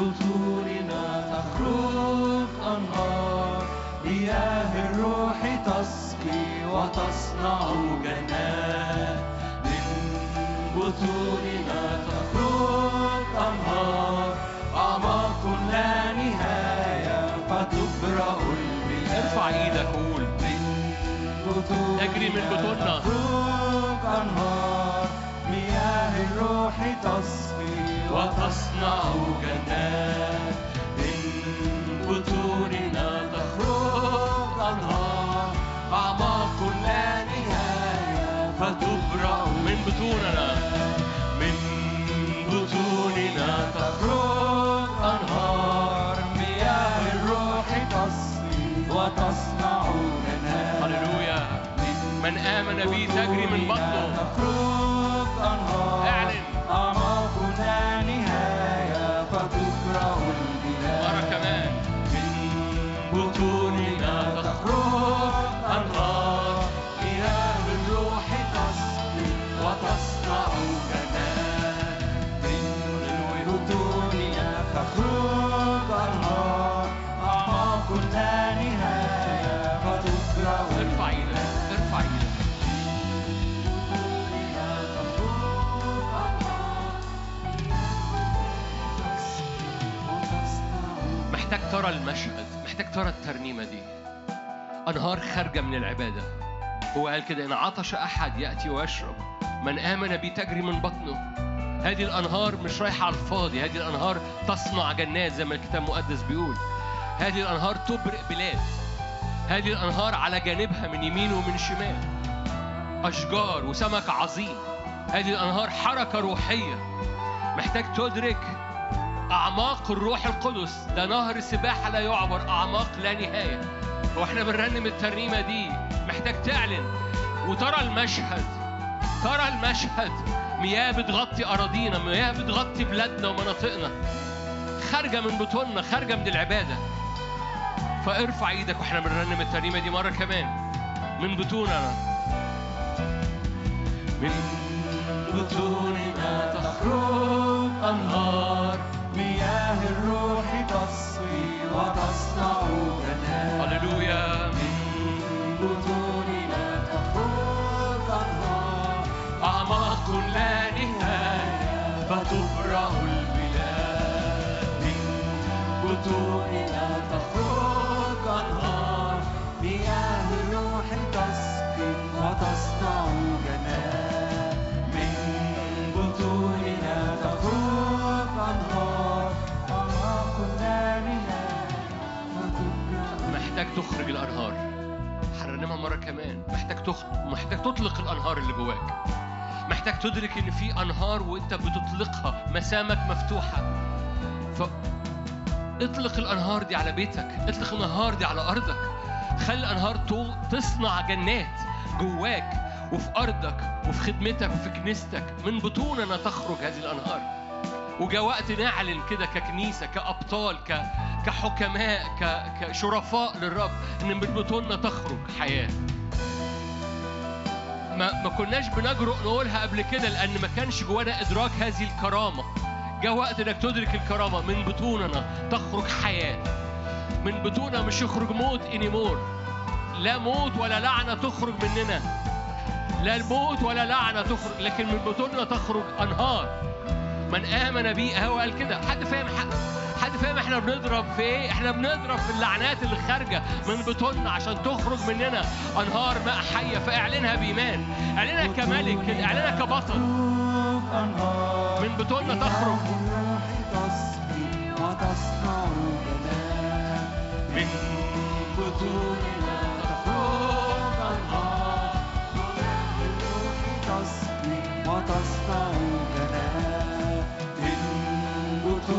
بطوننا تخرج أنهار. مياه الروح تسقي وتصنع جنات. من بطوننا تخرج أنهار. أعماق لا نهاية فتبرأ المياه ارفع إيدك بطوننا تجري من بطوننا. تخرج أنهار. مياه الروح تسقي وتصنع جنات من بطوننا تخرج أنهار. أعماق لا نهاية فتبرأ من بطوننا. من بطوننا تخرج أنهار. مياه الروح تسقي وتصنع جنات هللويا. من آمن بي تجري من بطنه. تخرج أنهار. أعلن. أعماق ترى المشهد محتاج ترى الترنيمة دي. أنهار خارجة من العبادة. هو قال كده إن عطش أحد يأتي ويشرب. من آمن بي تجري من بطنه. هذه الأنهار مش رايحة على الفاضي. هذه الأنهار تصنع جنات زي ما الكتاب المقدس بيقول. هذه الأنهار تبرئ بلاد. هذه الأنهار على جانبها من يمين ومن شمال. أشجار وسمك عظيم. هذه الأنهار حركة روحية. محتاج تدرك أعماق الروح القدس. ده نهر سباحة لا يعبر أعماق لا نهاية. وإحنا بنرنم الترنيمة دي. محتاج تعلن. وترى المشهد ترى المشهد. مياه بتغطي أراضينا مياه بتغطي بلادنا ومناطقنا. خارجة من بطوننا خارجة من العبادة. فارفع إيدك وإحنا بنرنم الترنيمة دي مرة كمان. من بطوننا. من بطوننا تخرج أنهار. مياه الروح تصفي وتصنع جنات هللويا. من بطوننا تخرج أنهار أعماق لا نهاية فتبرأ البلاد. من بطوننا تخرج أنهار مياه الروح تسقي وتصنع محتاج تخرج الأنهار. هرنمها مرة كمان. محتاج تخ... محتاج تطلق الأنهار اللي جواك. محتاج تدرك إن في أنهار وإنت بتطلقها. مسامك مفتوحة. ف اطلق الأنهار دي على بيتك. اطلق الأنهار دي على أرضك. خلي الأنهار تو- تصنع جنات جواك وفي أرضك وفي خدمتك وفي كنيستك. من بطوننا تخرج هذه الأنهار. وجاء وقت نعلن كده ككنيسة كأبطال ك كحكماء. كشرفاء للرب إن من بطوننا تخرج حياة. ما ما كناش بنجرؤ نقولها قبل كده لأن ما كانش جوانا إدراك هذه الكرامة. جاء وقت إنك تدرك الكرامة من بطوننا تخرج حياة. من بطوننا مش يخرج موت انيمور لا موت ولا لعنة تخرج مننا. لا الموت ولا لعنة تخرج لكن من بطوننا تخرج أنهار. من آمن بي هو قال كده. حد فاهم حد حد فاهم إحنا بنضرب في إيه؟ إحنا بنضرب في اللعنات اللي خارجه من بطوننا عشان تخرج مننا أنهار ماء حية. فإعلنها بإيمان. إعلنها كملك. إعلنها كبطل. من بطوننا تخرج. من بطوننا تخرج. تصفي وتصنع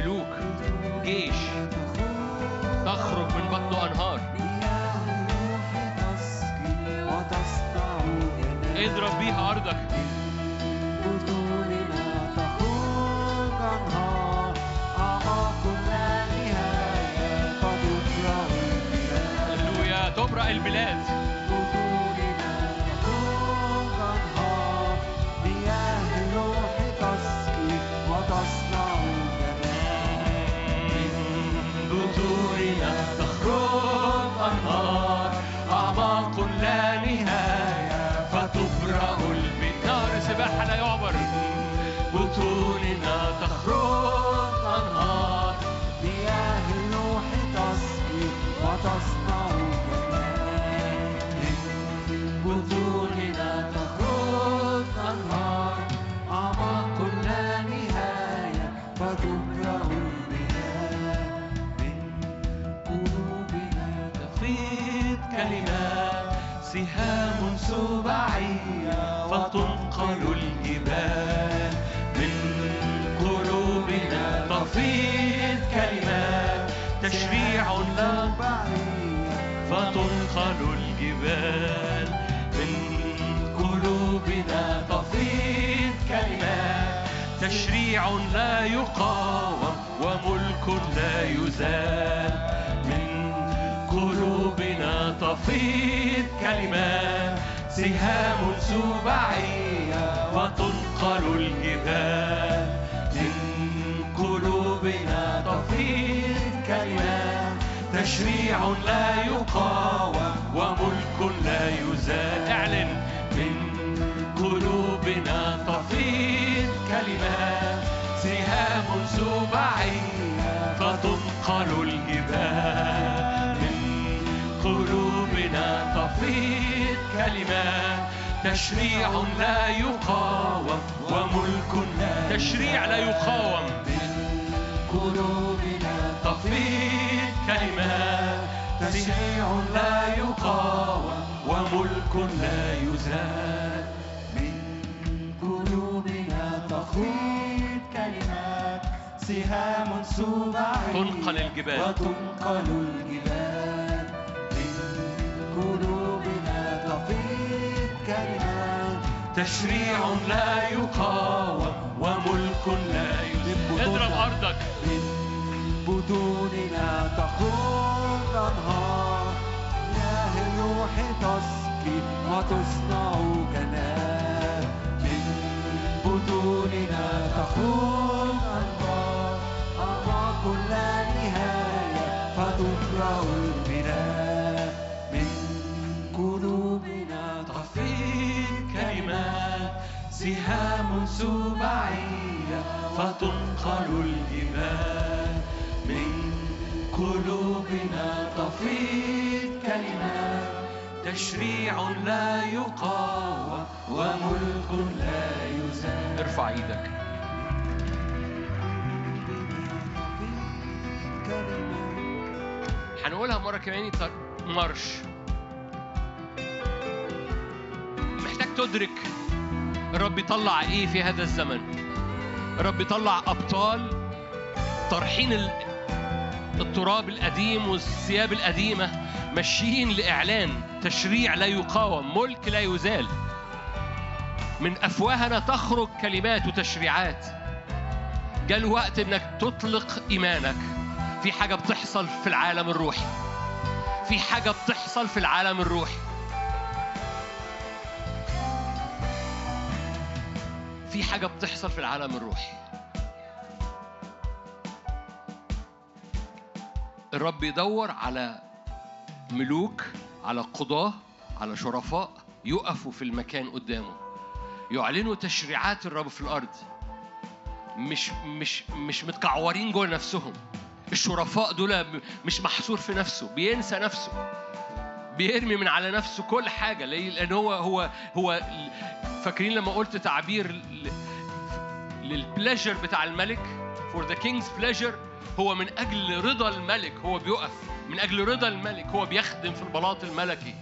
ملوك جيش تخرج من بطنه أنهار. اضرب بيها أرضك. البلاد سهام فتنقل الجبال. من قلوبنا تفيض كلمات تشريع لا فتنقل الجبال من قلوبنا تفيض كلمات. تشريع لا يقاوم وملك لا يزال من قلوبنا تفيض كلمات. سهام سباعية وتنقل الجبال. تشريع لا يقاوم وملك لا يزال. اعلن من قلوبنا تفيض كلمات سهام سباعية فتنقل الجبال. من قلوبنا تفيض كلمات تشريع لا يقاوم وملك لا تشريع لا يقاوم. قلوبنا تفيض كلمات تشريع لا يقاوم وملك لا يزال. من قلوبنا تخيط كلمات سهام سباعية تنقل الجبال. وتنقل الجبال. من قلوبنا تفيض كلمات تشريع لا يقاوم وملك لا يزال. اضرب أرضك. من بطوننا تخرج أنهار مياه الروح تسقي وتصنع جنات من بطوننا تخرج أنهار أعماق لا نهاية فتبرأ البلاد من قلوبنا تفيض كلمات سهام سباعية فتنقل الجبال قلوبنا تفيض كلمات تشريع لا يقاوم وملك لا يزال. ارفع إيدك. هنقولها مرة كمان مرش محتاج تدرك الرب يطلع إيه في هذا الزمن. الرب يطلع أبطال طرحين التراب القديم والثياب القديمة ماشيين لإعلان تشريع لا يقاوم ملك لا يزال. من أفواهنا تخرج كلمات وتشريعات جاء الوقت إنك تطلق إيمانك. في حاجة بتحصل في العالم الروحي. في حاجة بتحصل في العالم الروحي. في حاجة بتحصل في العالم الروحي. الرب يدور على ملوك على قضاة على شرفاء يقفوا في المكان قدامه. يعلنوا تشريعات الرب في الأرض. مش مش مش متكعورين جوه نفسهم. الشرفاء دول مش محصور في نفسه بينسى نفسه. بيرمي من على نفسه كل حاجة ليه؟ لأن هو هو هو فاكرين لما قلت تعبير للبليجر بتاع الملك؟ For the king's pleasure هو من أجل رضا الملك هو بيقف. من أجل رضا الملك هو بيخدم في البلاط الملكي.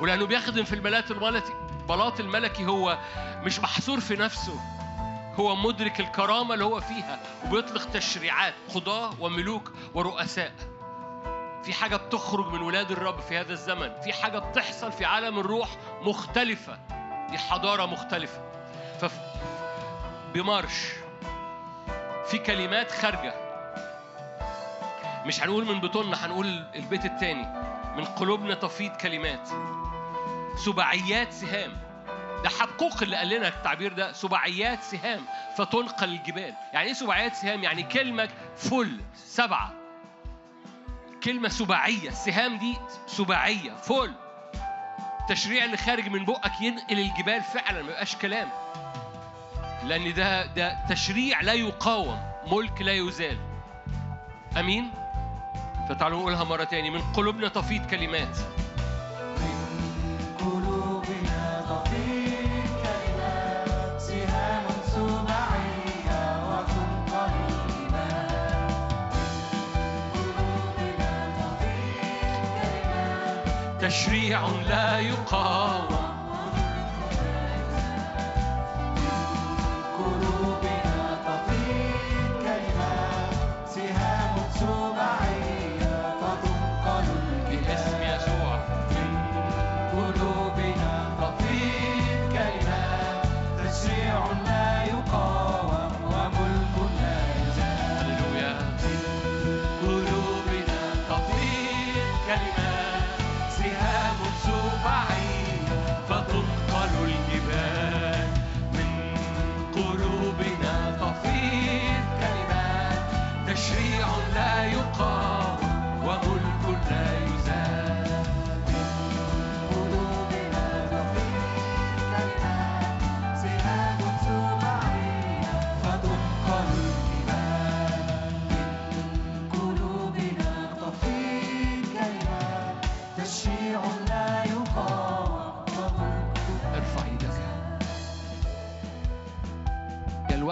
ولأنه بيخدم في البلاط الملكي البلاط الملكي هو مش محصور في نفسه. هو مدرك الكرامة اللي هو فيها وبيطلق تشريعات قضاة وملوك ورؤساء. في حاجة بتخرج من ولاد الرب في هذا الزمن. في حاجة بتحصل في عالم الروح مختلفة. دي حضارة مختلفة. ف بمارش. في كلمات خارجة. مش هنقول من بطوننا هنقول البيت التاني. من قلوبنا تفيض كلمات. سباعيات سهام. ده حبقوق اللي قال لنا التعبير ده سباعيات سهام. فتنقل الجبال. يعني إيه سباعيات سهام؟ يعني كلمة فل سبعة. كلمة سباعية السهام دي سباعية فل. التشريع اللي خارج من بقك ينقل الجبال فعلا ما يبقاش كلام. لأن ده ده تشريع لا يقاوم. ملك لا يزال. أمين؟ فتعالوا نقولها مرة تاني من قلوبنا تفيض كلمات. تشريع لا يقاوم.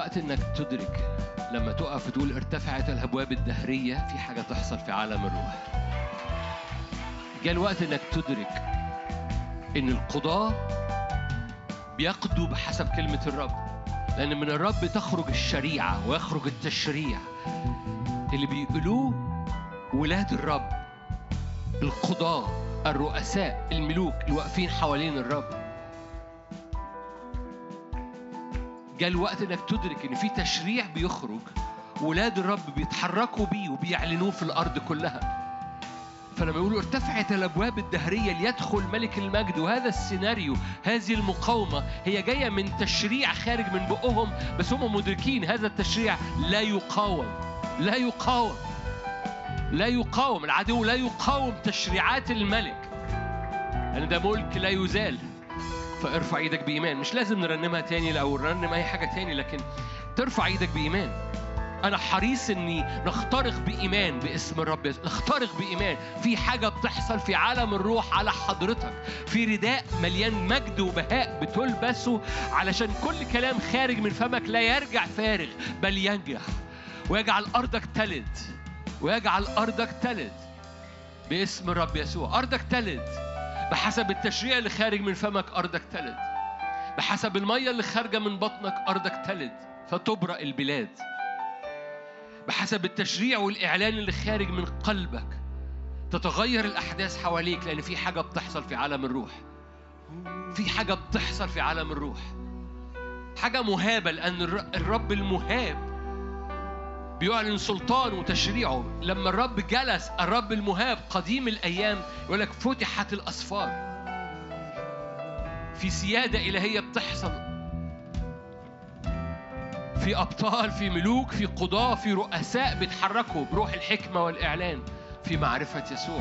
الوقت إنك تدرك لما تقف وتقول ارتفعت الأبواب الدهرية في حاجة تحصل في عالم الروح. جاء الوقت إنك تدرك إن القضاه بيقضوا بحسب كلمة الرب. لأن من الرب تخرج الشريعة ويخرج التشريع. اللي بيقولوه ولاد الرب القضاه الرؤساء الملوك اللي واقفين حوالين الرب. جاء الوقت إنك تدرك إن في تشريع بيخرج ولاد الرب بيتحركوا بيه وبيعلنوه في الأرض كلها. فلما يقولوا ارتفعت الأبواب الدهرية ليدخل ملك المجد وهذا السيناريو هذه المقاومة هي جاية من تشريع خارج من بقهم بس هم مدركين هذا التشريع لا يقاوم لا يقاوم لا يقاوم العدو لا يقاوم تشريعات الملك. لأن ده ملك لا يزال فارفع إيدك بإيمان. مش لازم نرنمها تاني أو نرنم أي حاجة تاني لكن ترفع إيدك بإيمان. أنا حريص إني نخترق بإيمان باسم الرب نخترق بإيمان. في حاجة بتحصل في عالم الروح على حضرتك. في رداء مليان مجد وبهاء بتلبسه علشان كل كلام خارج من فمك لا يرجع فارغ بل ينجح. ويجعل أرضك تلد. ويجعل أرضك تلد باسم الرب يسوع. أرضك تلد. بحسب التشريع اللي خارج من فمك أرضك تلد. بحسب المية اللي خارجة من بطنك أرضك تلد. فتبرأ البلاد. بحسب التشريع والإعلان اللي خارج من قلبك تتغير الأحداث حواليك لأن في حاجة بتحصل في عالم الروح. في حاجة بتحصل في عالم الروح. حاجة مهابة لأن الر- الرب المهاب بيعلن سلطان وتشريعه لما الرب جلس الرب المهاب قديم الأيام يقول لك فتحت الأسفار في سيادة إلهية بتحصل. في أبطال في ملوك في قضاة في رؤساء بيتحركوا بروح الحكمة والإعلان. في معرفة يسوع.